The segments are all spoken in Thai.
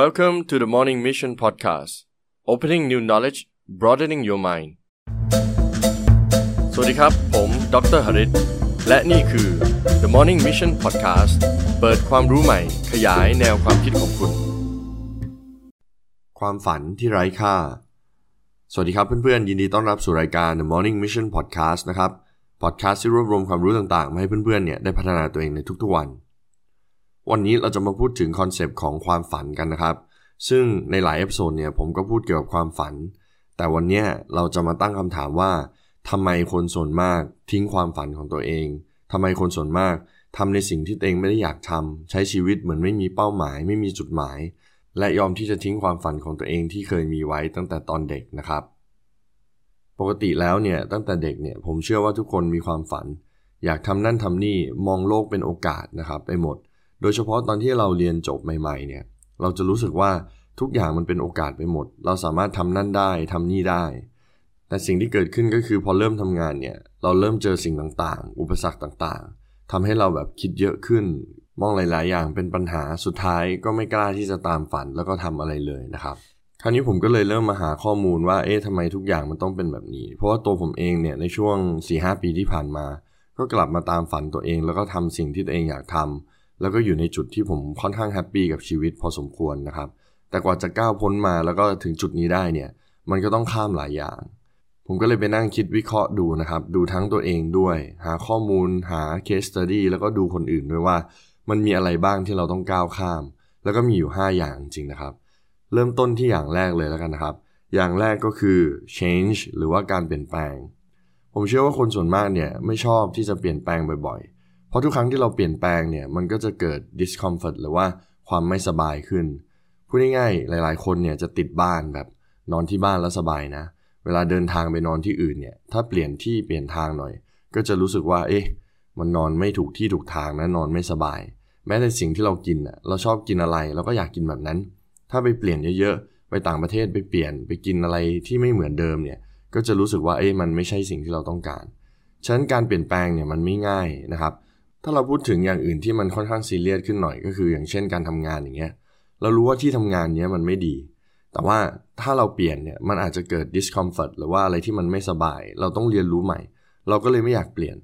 Welcome to the Morning Mission Podcast Opening New Knowledge Broadening Your Mind สวัสดีครับ ผม ดรหริตและนี่คือ The Morning Mission Podcast เปิดความรู้ใหม่ ขยายแนวความคิดของคุณ ความฝันที่ไร้ค่า สวัสดีครับเพื่อนๆ ยินดีต้อนรับสู่รายการ The Morning Mission Podcast นะครับ podcast ที่รวบรวมความรู้ต่างๆ มาให้เพื่อนๆ เนี่ยได้พัฒนาตัวเองในทุกๆวัน วันนี้เราจะมาพูดถึง concept ของความฝันกันนะครับ ซึ่งในหลาย episode เนี่ยผมก็พูดเกี่ยวกับความฝัน แต่วันนี้เราจะมาตั้งคำถามว่าทำไมคนส่วนมากทิ้งความฝันของตัวเองทำไมคนส่วนมากทำในสิ่งที่ตัวเองไม่ได้อยากทำใช้ชีวิตเหมือนไม่มีเป้าหมาย ไม่มีจุดหมาย และยอมที่จะทิ้งความฝันของตัวเองที่เคยมีไว้ตั้งแต่ตอนเด็กนะครับ ปกติแล้วเนี่ยตั้งแต่เด็กเนี่ยผมเชื่อว่าทุกคนมีความฝัน อยากทำนั่นทำนี่มองโลกเป็นโอกาสนะครับไปหมด โดยเฉพาะตอนที่เราเรียนจบใหม่ๆเนี่ยเราจะรู้สึกว่าทุกอย่างมันเป็นโอกาสไปหมด เราสามารถทำนั่นได้ทำนี่ได้ แต่สิ่งที่เกิดขึ้นก็คือพอเริ่มทำงานเนี่ยเราเริ่มเจอสิ่งต่างๆ อุปสรรคต่างๆทำให้เราแบบคิดเยอะขึ้น มองหลาย ๆ อย่างเป็นปัญหาสุดท้ายก็ไม่กล้าที่จะตามฝันแล้วก็ทำอะไรเลยนะครับคราวนี้ผมก็เลยเริ่มมาหาข้อมูลว่า เอ๊ะทำไมทุกอย่างมันต้องเป็นแบบนี้ เพราะว่าตัวผมเองเนี่ยในช่วง4-5ปีที่ผ่านมา ก็กลับมาตามฝันตัวเอง แล้วก็ทำสิ่งที่ตัวเองอยากทำ แล้วก็อยู่ในจุดที่ผมค่อนข้างแฮปปี้กับชีวิตพอสมควรนะครับ แต่กว่าจะก้าวพ้นมาแล้วก็ถึงจุดนี้ได้เนี่ย มันก็ต้องข้ามหลายอย่าง ผมก็เลยไปนั่งคิดวิเคราะห์ดูนะครับ ดูทั้งตัวเองด้วย หาข้อมูล หา case study แล้วก็ดูคนอื่นด้วยว่า มันมีอะไรบ้างที่เราต้องก้าวข้าม แล้วก็มีอยู่ 5 อย่างจริงนะครับ เริ่มต้นที่อย่างแรกเลยแล้วกันนะครับ อย่างแรกก็คือ change หรือว่าการเปลี่ยนแปลง ผมเชื่อว่าคนส่วนมากเนี่ยไม่ชอบที่จะเปลี่ยนแปลงบ่อยๆ เพราะทุกครั้งที่เราเปลี่ยนแปลงเนี่ยมันก็จะเกิด discomfort หรือว่าความไม่สบายขึ้นพูดง่ายๆหลาย ๆ คนเนี่ยจะติดบ้านแบบนอนที่บ้านแล้วสบายนะ เวลาเดินทางไปนอนที่อื่นเนี่ยถ้าเปลี่ยนที่เปลี่ยนทางหน่อย ก็จะรู้สึกว่าเอ๊ะมันนอนไม่ถูกที่ถูกทางนะนอนไม่สบาย แม้แต่สิ่งที่เรากินอะเราชอบกินอะไรเราก็อยากกินแบบนั้น ถ้าไปเปลี่ยนเยอะๆไปต่างประเทศไปเปลี่ยนไปกินอะไรที่ไม่เหมือนเดิมเนี่ยก็จะรู้สึกว่าเอ๊ะมันไม่ใช่สิ่งที่เราต้องการ ฉะนั้นการเปลี่ยนแปลงเนี่ยมันไม่ง่ายนะครับ ถ้าเราพูดถึงอย่างอื่นที่มันค่อนข้างซีเรียสขึ้นหน่อยก็คือ อย่างเช่นการทำงานอย่างเงี้ย เรารู้ว่าที่ทำงานเนี้ยมันไม่ดี แต่ว่าถ้าเราเปลี่ยนเนี่ยมันอาจจะเกิด discomfort หรือว่าอะไรที่มันไม่สบาย เราต้องเรียนรู้ใหม่ เราก็เลยไม่อยากเปลี่ยน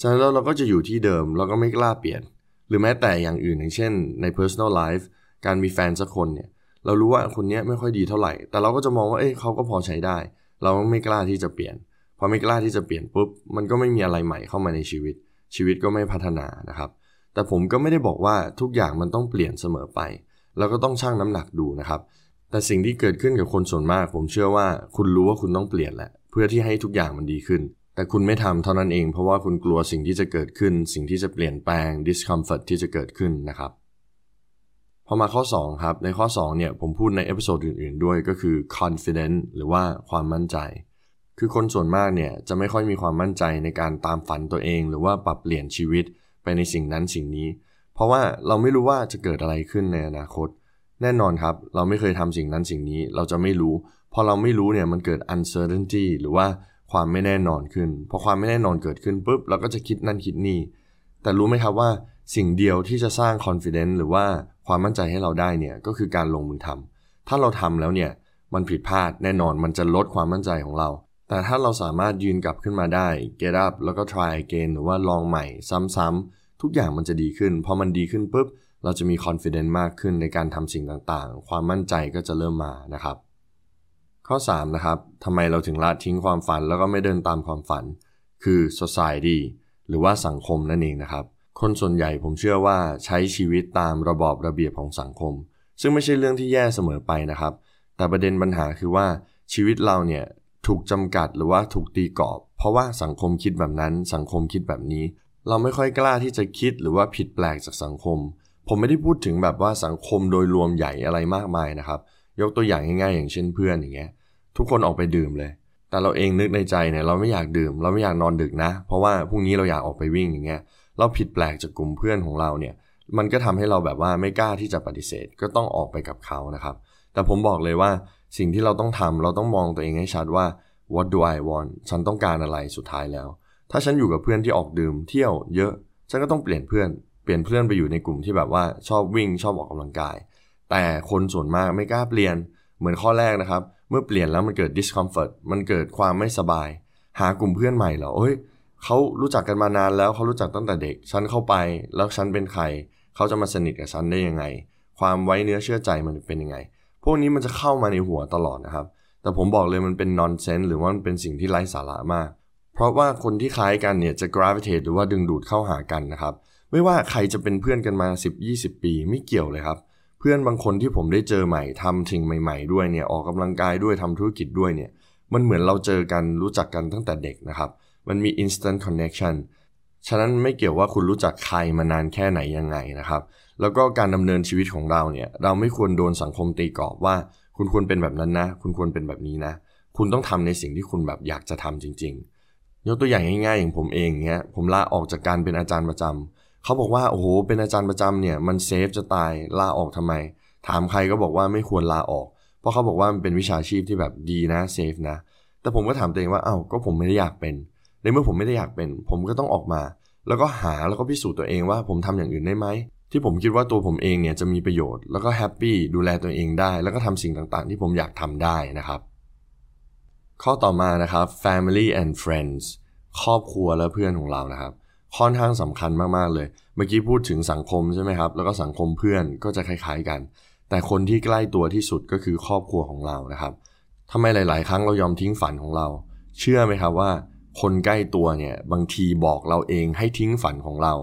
ฉะนั้นเราก็จะอยู่ที่เดิมเราก็ไม่กล้าเปลี่ยน หรือแม้แต่อย่างอื่นอย่างเช่น ใน personal life การมีแฟนสักคนเนี่ยเรารู้ว่าคนนี้ไม่ค่อยดีเท่าไหร่ แต่เราก็จะมองว่าเอ้ยเขาก็พอใช้ได้ เราไม่กล้าที่จะเปลี่ยน พอไม่กล้าที่จะเปลี่ยนปุ๊บ มันก็ไม่มีอะไรใหม่เข้ามาในชีวิต ชีวิตก็ไม่พัฒนานะครับ แต่ผมก็ไม่ได้บอกว่าทุกอย่างมันต้องเปลี่ยนเสมอไปเราก็ต้องชั่งน้ำหนักดูนะครับ แต่สิ่งที่เกิดขึ้นกับคนส่วนมาก ผมเชื่อว่าคุณรู้ว่าคุณต้องเปลี่ยนแหละ เพื่อที่ให้ทุกอย่างมันดีขึ้น แต่คุณไม่ทำเท่านั้นเอง เพราะว่าคุณกลัวสิ่งที่จะเกิดขึ้น สิ่งที่จะเปลี่ยนแปลง discomfort ที่จะเกิดขึ้นนะครับพอมาข้อ 2 ครับ ในข้อ 2 เนี่ย ผมพูดใน episode อื่น ๆ ด้วยก็คือ confidence หรือว่าความมั่นใจ คือคนส่วนมากเนี่ยจะไม่ค่อยมีความมั่นใจในการตามฝันตัวเอง หรือว่าปรับเปลี่ยนชีวิตไปในสิ่งนั้นสิ่งนี้ เพราะว่าเราไม่รู้ว่าจะเกิดอะไรขึ้นในอนาคต แน่นอนครับ เราไม่เคยทำสิ่งนั้นสิ่งนี้ เราจะไม่รู้ พอเราไม่รู้เนี่ยมันเกิด uncertainty หรือว่าความไม่แน่นอนขึ้น พอความไม่แน่นอนเกิดขึ้นปุ๊บเราก็จะคิดนั่นคิดนี่ แต่รู้ไหมครับว่าสิ่งเดียวที่จะสร้าง confidence หรือว่าความมั่นใจให้เราได้เนี่ยก็คือการลงมือทำถ้าเราทำแล้วเนี่ยมันผิดพลาดแน่นอนมันจะลดความมั่นใจของเรา แต่ถ้าเราสามารถยืนกลับขึ้นมาได้ get up แล้วก็ try again หรือว่าลองใหม่ซ้ำๆทุกอย่างมันจะดีขึ้น พอมันดีขึ้นปุ๊บ เราจะมี confidence มากขึ้นในการทำสิ่งต่างๆ ความมั่นใจก็จะเริ่มมานะครับ ข้อ 3 นะครับทำไมเราถึงละทิ้งความฝันแล้วก็ไม่เดินตามความฝัน คือ society หรือว่าสังคมนั่นเองนะครับ คนส่วนใหญ่ผมเชื่อว่าใช้ชีวิตตามระบอบระเบียบของสังคม ซึ่งไม่ใช่เรื่องที่แย่เสมอไปนะครับ แต่ประเด็นปัญหาคือว่าชีวิตเราเนี่ย ถูกจำกัดหรือว่าถูกตีกรอบ เพราะว่าสังคมคิดแบบนั้น สังคมคิดแบบนี้ เราไม่ค่อยกล้าที่จะคิดหรือว่าผิดแปลกจากสังคม ผมไม่ได้พูดถึงแบบว่าสังคมโดยรวมใหญ่อะไรมากมายนะครับ ยกตัวอย่างง่ายๆ อย่างเช่นเพื่อนอย่างเงี้ย ทุกคนออกไปดื่มเลย แต่เราเองนึกในใจเนี่ยเราไม่อยากดื่ม เราไม่อยากนอนดึกนะ เพราะว่าพรุ่งนี้เราอยากออกไปวิ่งอย่างเงี้ย เราผิดแปลกจากกลุ่มเพื่อนของเราเนี่ย มันก็ทำให้เราแบบว่าไม่กล้าที่จะปฏิเสธ ก็ต้องออกไปกับเขานะครับ แต่ผมบอกเลยว่า สิ่งที่เราต้องทำเราต้องมองตัวเองให้ชัดว่า what do I want ฉันต้องการอะไรสุดท้ายแล้ว ถ้าฉันอยู่กับเพื่อนที่ออกดื่มเที่ยวเยอะ ฉันก็ต้องเปลี่ยนเพื่อน เปลี่ยนเพื่อนไปอยู่ในกลุ่มที่แบบว่าชอบวิ่งชอบออกกำลังกาย แต่คนส่วนมากไม่กล้าเปลี่ยนเหมือนข้อแรกนะครับ เมื่อเปลี่ยนแล้วมันเกิด discomfort มันเกิดความไม่สบาย หากลุ่มเพื่อนใหม่เหรอเอ้ยเขารู้จักกันมานานแล้วเขารู้จักตั้งแต่เด็ก ฉันเข้าไปแล้วฉันเป็นใคร เขาจะมาสนิทกับฉันได้ยังไง ความไว้เนื้อเชื่อใจมันเป็นยังไง พวกนี้มันจะเข้ามาในหัวตลอดนะครับ แต่ผมบอกเลยมันเป็นนอนเซนส์หรือว่ามันเป็นสิ่งที่ไร้สาระมาก เพราะว่าคนที่คล้ายกันเนี่ยจะ gravitate หรือว่าดึงดูดเข้าหากันนะครับ ไม่ว่าใครจะเป็นเพื่อนกันมา 10-20 ปีไม่เกี่ยวเลยครับ เพื่อนบางคนที่ผมได้เจอใหม่ทำสิ่งใหม่ ๆ ด้วยเนี่ยออกกำลังกายด้วยทำธุรกิจด้วยเนี่ยมันเหมือนเราเจอกันรู้จักกันตั้งแต่เด็กนะครับ มันมี instant connection ฉะนั้นไม่เกี่ยวว่าคุณรู้จักใครมานานแค่ไหนยังไงนะครับ แล้วก็การดำเนินชีวิตของเราเนี่ย เราไม่ควรโดนสังคมตีกรอบว่า คุณควรเป็นแบบนั้นนะ คุณควรเป็นแบบนี้นะ คุณต้องทำในสิ่งที่คุณแบบอยากจะทำจริง ๆ ยกตัวอย่างง่ายๆอย่างผมเองเนี้ยผมลาออกจากการเป็นอาจารย์ประจำเขาบอกว่าโอ้โหเป็นอาจารย์ประจำเนี่ยมัน safe จะตายลาออกทำไม ถามใครก็บอกว่าไม่ควรลาออก เพราะเขาบอกว่ามันเป็นวิชาชีพที่แบบดีนะ safe นะแต่ผมก็ถามตัวเองว่าเอ้าก็ผมไม่ได้อยากเป็น เมื่อผมไม่ได้อยากเป็น ผมก็ต้องออกมา แล้วก็หาแล้วก็พิสูจน์ตัวเองว่าผมทำอย่างอื่นได้ไหมที่ผมคิดว่าตัวผมเองเนี่ยจะมีประโยชน์แล้วก็ happy ดูแลตัวเองได้ แล้วก็ทำสิ่งต่างๆ ที่ผมอยากทำได้นะครับ ข้อต่อมานะครับ family and friends ครอบครัวและเพื่อนของเรานะครับ ค่อนข้างสำคัญมากๆเลย เมื่อกี้พูดถึงสังคมใช่ไหมครับ แล้วก็สังคมเพื่อนก็จะคล้ายๆกัน แต่คนที่ใกล้ตัวที่สุดก็คือครอบครัวของเรานะครับทำไมหลาย ๆ ครั้งเรายอมทิ้งฝันของเรา เชื่อไหมครับว่า คนใกล้ตัวเนี่ยบางทีบอกเราเองให้ทิ้งฝันของเรา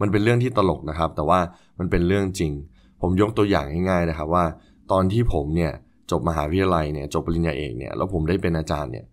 มันเป็นเรื่องที่ตลกนะครับ แต่ว่ามันเป็นเรื่องจริง ผมยกตัวอย่างง่ายๆนะครับว่า ตอนที่ผมเนี่ยจบมหาวิทยาลัยเนี่ยจบปริญญาเอกเนี่ยแล้วผมได้เป็นอาจารย์เนี่ย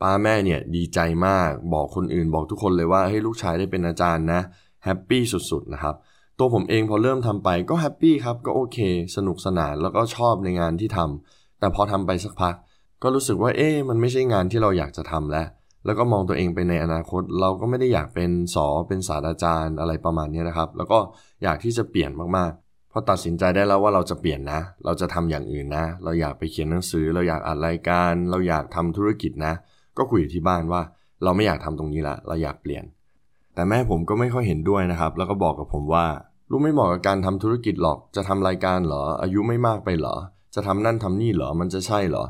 ป๊าแม่เนี่ยดีใจมากบอกคนอื่นบอกทุกคนเลยว่าให้ลูกชายได้เป็นอาจารย์นะ happy สุดๆนะครับตัวผมเองพอเริ่มทำไปก็ happy ครับก็โอเค สนุกสนานแล้วก็ชอบในงานที่ทำแต่พอทำไปสักพัก ก็รู้สึกว่าเอ๊ะมันไม่ใช่งานที่เราอยากจะทำแล้ว แล้วก็มองตัวเองไปในอนาคต เราก็ไม่ได้อยากเป็นสอเป็นศาสตราจารย์อะไรประมาณนี้นะครับ แล้วก็อยากที่จะเปลี่ยนมากๆพอตัดสินใจได้แล้วว่าเราจะเปลี่ยนนะ เราจะทำอย่างอื่นนะ เราอยากไปเขียนหนังสือ เราอยากอ่านรายการ เราอยากทำธุรกิจนะ ก็คุยที่บ้านว่า เราไม่อยากทำตรงนี้ละเราอยากเปลี่ยน แต่แม่ผมก็ไม่ค่อยเห็นด้วยนะครับ แล้วก็บอกกับผมว่าลูกไม่เหมาะกับการทำธุรกิจหรอกจะทำรายการเหรอ อายุไม่มากไปเหรอ จะทำนั่นทำนี่เหรอมันจะใช่เหรอ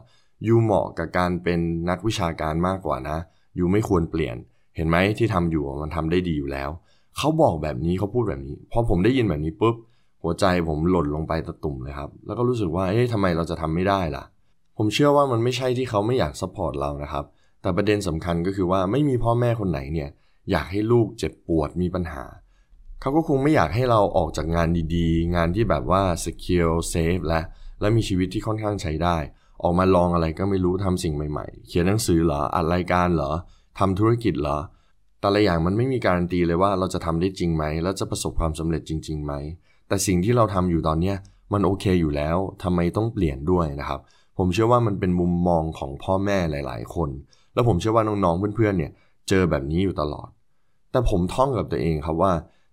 ยูเหมาะกับการเป็นนักวิชาการมากกว่านะ ยูไม่ควรเปลี่ยน เห็นไหมที่ทำอยู่มันทำได้ดีอยู่แล้ว เขาบอกแบบนี้เขาพูดแบบนี้ พอผมได้ยินแบบนี้ปุ๊บหัวใจผมหล่นลงไปตะตุ่มเลยครับ แล้วก็รู้สึกว่า เอ๊ะทำไมเราจะทำไม่ได้ล่ะ ผมเชื่อว่ามันไม่ใช่ที่เขาไม่อยาก support เรานะครับ แต่ประเด็นสำคัญก็คือว่าไม่มีพ่อแม่คนไหนเนี่ย อยากให้ลูกเจ็บปวดมีปัญหา เขาก็คงไม่อยากให้เราออกจากงานดีๆ งานที่แบบว่า secure safe และ และมีชีวิตที่ค่อนข้างใช้ได้ ออกมาลองอะไรก็ไม่รู้ทำสิ่งใหม่ๆ เขียนหนังสือเหรออัดรายการเหรอทำธุรกิจเหรอแต่ละอย่างมันไม่มีการันตีเลยว่าเราจะทำได้จริงไหมแล้วจะประสบความสำเร็จจริงๆไหมแต่สิ่งที่เราทำอยู่ตอนเนี้ยมันโอเคอยู่แล้วทำไมต้องเปลี่ยนด้วยนะครับ ผมเชื่อว่ามันเป็นมุมมองของพ่อแม่หลาย ๆ คน แล้วผมเชื่อว่าน้องๆเพื่อนๆเนี่ยเจอแบบนี้อยู่ตลอด แต่ผมท่องกับตัวเองครับว่า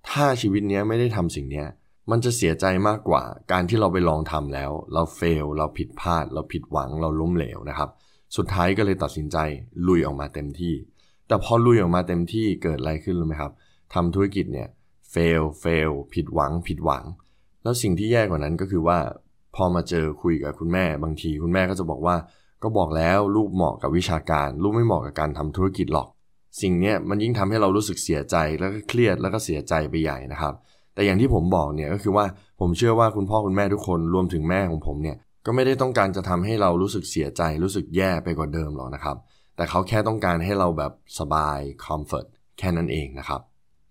ถ้าชีวิตนี้ไม่ได้ทำสิ่งเนี้ย มันจะเสียใจมากกว่า การที่เราไปลองทำแล้ว เราเฟลเราผิดพลาด เราผิดหวังเราล้มเหลวนะครับ สุดท้ายก็เลยตัดสินใจลุยออกมาเต็มที่ แต่พอลุยออกมาเต็มที่เกิดอะไรขึ้นรู้ไหมครับทำธุรกิจเนี่ยเฟลเฟลผิดหวัง ผิดหวัง แล้วสิ่งที่แย่กว่านั้นก็คือว่า พอมาเจอคุยกับคุณแม่บางที คุณแม่ก็จะบอกว่า ก็บอกแล้วลูกเหมาะกับวิชาการ ลูกไม่เหมาะกับการทำธุรกิจหรอก สิ่งนี้มันยิ่งทำให้เรารู้สึกเสียใจแล้วก็เครียดแล้วก็เสียใจไปใหญ่นะครับ แต่อย่างที่ผมบอกเนี่ยก็คือว่าผมเชื่อว่าคุณพ่อคุณแม่ทุกคนรวมถึงแม่ของผมเนี่ยก็ไม่ได้ต้องการจะทำให้เรารู้สึกเสียใจรู้สึกแย่ไปกว่าเดิมหรอกนะครับ แต่เขาแค่ต้องการให้เราแบบสบาย comfort แค่นั้นเองนะครับ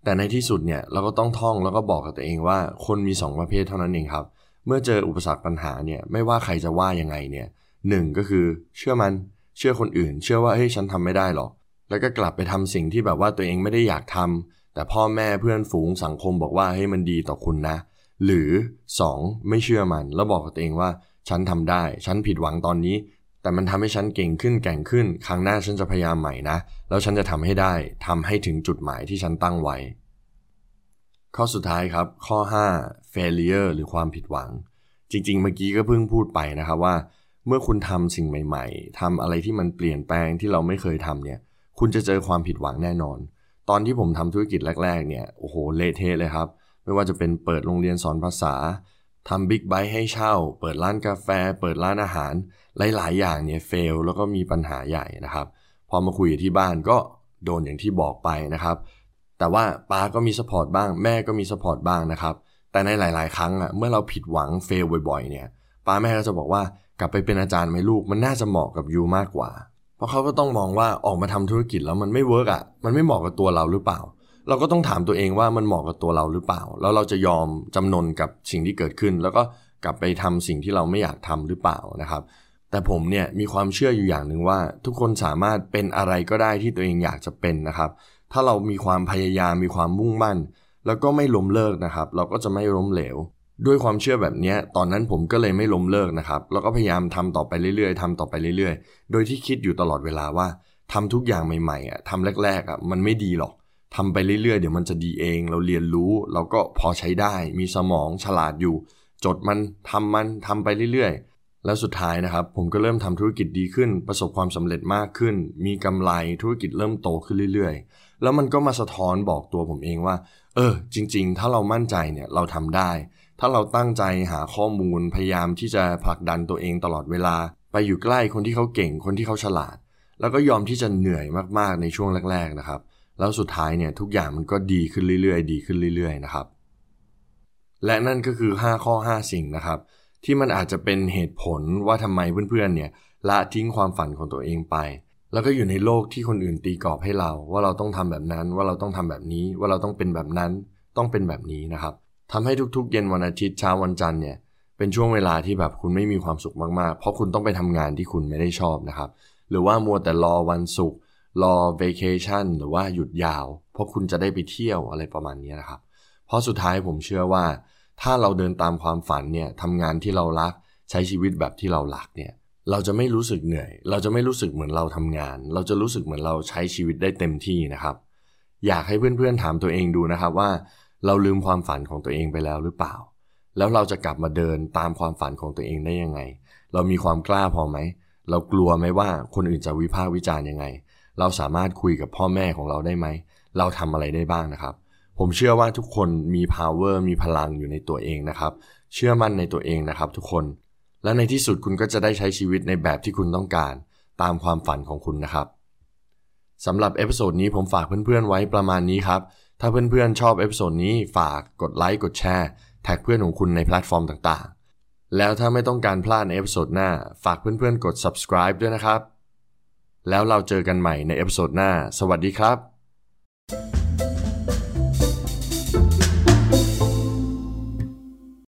แต่ในที่สุดเนี่ยเราก็ต้องท่องแล้วก็บอกกับตัวเองว่าคนมี 2 ประเภทเท่านั้นเองครับ เมื่อเจออุปสรรคปัญหาเนี่ยไม่ว่าใครจะว่ายังไงเนี่ยหนึ่งก็คือเชื่อมันเชื่อคนอื่น เชื่อว่าเฮ้ยฉันทำไม่ได้หรอก แล้วก็กลับไปทำสิ่งที่แบบว่าตัวเองไม่ได้อยากทำ แต่พ่อแม่เพื่อนฝูงสังคมบอกว่าเฮ้มันดีต่อคุณนะ หรือ 2. ไม่เชื่อมัน แล้วบอกกับตัวเองว่า ฉันทำได้ ฉันผิดหวังตอนนี้ แต่มันทำให้ฉันเก่งขึ้นแก่งขึ้น ครั้งหน้าฉันจะพยายามใหม่นะ แล้วฉันจะทำให้ได้ทำให้ถึงจุดหมายที่ฉันตั้งไว้ ข้อสุดท้ายครับ ข้อ 5 failure หรือความผิดหวัง จริง ๆ เมื่อกี้ก็เพิ่งพูดไปนะครับว่า เมื่อคุณทำสิ่งใหม่ ๆทำอะไรที่มันเปลี่ยนแปลงที่เราไม่เคยทำเนี่ย คุณจะเจอความผิดหวังแน่นอน ตอนที่ผมทำธุรกิจแรก ๆ เนี่ยโอ้โหเละเทะเลยครับ ไม่ว่าจะเป็นเปิดโรงเรียนสอนภาษาทำบิ๊กไบค์ให้เช่า เปิดร้านกาแฟ เปิดร้านอาหาร หลาย ๆ อย่างเนี่ย fail แล้วก็มีปัญหาใหญ่นะครับ พอมาคุยที่บ้านก็โดนอย่างที่บอกไปนะครับ แต่ว่าป๊าก็มี support บ้าง แม่ก็มี support บ้างนะครับ แต่ในหลาย ๆ ครั้งอะเมื่อเราผิดหวัง fail บ่อย ๆ เนี่ยป๊าแม่ก็จะบอกว่ากลับไปเป็นอาจารย์ไหมลูกมันน่าจะเหมาะกับ you มากกว่า เพราะเขาก็ต้องมองว่าออกมาทำธุรกิจแล้วมันไม่เวิร์กอะ มันไม่เหมาะกับตัวเราหรือเปล่า เราก็ต้องถามตัวเองว่ามันเหมาะกับตัวเราหรือเปล่า แล้วเราจะยอมจำนนกับสิ่งที่เกิดขึ้น แล้วก็กลับไปทำสิ่งที่เราไม่อยากทำหรือเปล่านะครับ แต่ผมเนี่ยมีความเชื่ออยู่อย่างหนึ่งว่า ทุกคนสามารถเป็นอะไรก็ได้ที่ตัวเองอยากจะเป็นนะครับ ถ้าเรามีความพยายามมีความมุ่งมั่น แล้วก็ไม่ล้มเลิกนะครับ เราก็จะไม่ล้มเหลว ด้วยความเชื่อแบบนี้ตอนนั้นผมก็เลยไม่ล้มเลิกนะครับ แล้วก็พยายามทำต่อไปเรื่อยๆทำต่อไปเรื่อยๆ โดยที่คิดอยู่ตลอดเวลาว่าทำทุกอย่างใหม่ๆอะทำแรกๆอะมันไม่ดีหรอกทำไปเรื่อยๆ เดี๋ยวมันจะดีเอง เราเรียนรู้เราก็พอใช้ได้ มีสมองฉลาดอยู่ จดมันทำมันทำไปเรื่อยๆ แล้วสุดท้ายนะครับ ผมก็เริ่มทำธุรกิจดีขึ้น ประสบความสำเร็จมากขึ้น มีกำไรธุรกิจเริ่มโตขึ้นเรื่อยๆ แล้วมันก็มาสะท้อนบอกตัวผมเองว่า เออ จริง ๆ ถ้าเรามั่นใจเนี่ยเราทำได้ ถ้าเราตั้งใจหาข้อมูลพยายามที่จะผลักดันตัวเองตลอดเวลา ไปอยู่ใกล้คนที่เขาเก่งคนที่เขาฉลาด แล้วก็ยอมที่จะเหนื่อยมากๆในช่วงแรก ๆนะครับ แล้วสุดท้ายเนี่ยทุกอย่างมันก็ดีขึ้นเรื่อยๆ ดีขึ้นเรื่อยๆนะครับ และนั่นก็คือ 5 ข้อ 5 สิ่งนะครับ ที่มันอาจจะเป็นเหตุผลว่าทำไมเพื่อนๆเนี่ยละทิ้งความฝันของตัวเองไป แล้วก็อยู่ในโลกที่คนอื่นตีกรอบให้เรา ว่าเราต้องทำแบบนั้น ว่าเราต้องทำแบบนี้ ว่าเราต้องเป็นแบบนั้น ต้องเป็นแบบนี้นะครับ ทำให้ทุกๆ เย็นวันอาทิตย์เช้าวันจันทร์เนี่ยเป็นช่วงเวลาที่แบบคุณไม่มีความสุขมากๆ เพราะคุณต้องไปทำงานที่คุณไม่ได้ชอบนะครับ หรือว่ามัวแต่รอวันศุกร์รอ vacation หรือว่าหยุดยาว เพราะคุณจะได้ไปเที่ยวอะไรประมาณนี้นะครับ เพราะสุดท้ายผมเชื่อว่า ถ้าเราเดินตามความฝันเนี่ยทำงานที่เรารัก ใช้ชีวิตแบบที่เรารักเนี่ยเราจะไม่รู้สึกเหนื่อย เราจะไม่รู้สึกเหมือนเราทำงาน เราจะรู้สึกเหมือนเราใช้ชีวิตได้เต็มที่นะครับ อยากให้เพื่อนๆถามตัวเองดูนะครับว่า เราลืมความฝันของตัวเองไปแล้วหรือเปล่า แล้วเราจะกลับมาเดินตามความฝันของตัวเองได้ยังไง เรามีความกล้าพอไหม เรากลัวไหมว่าคนอื่นจะวิพากษ์วิจารณ์ยังไง เราสามารถคุยกับพ่อแม่ของเราได้ไหม เราทำอะไรได้บ้างนะครับ ผมเชื่อว่าทุกคนมี power มีพลังอยู่ในตัวเองนะครับ เชื่อมั่นในตัวเองนะครับ ทุกคน และในที่สุดคุณก็จะได้ใช้ชีวิตในแบบที่คุณต้องการ ตามความฝันของคุณนะครับสำหรับ episode นี้ผมฝากเพื่อนๆไว้ประมาณนี้ครับ ถ้าเพื่อนๆชอบ episode นี้ฝากกดไลค์กดแชร์แท็กเพื่อนของคุณในแพลตฟอร์มต่างๆ แล้วถ้าไม่ต้องการพลาดใน episode หน้า ฝากเพื่อนๆกด subscribe ด้วยนะครับ แล้วเราเจอกันใหม่ใน episode หน้า สวัสดีครับ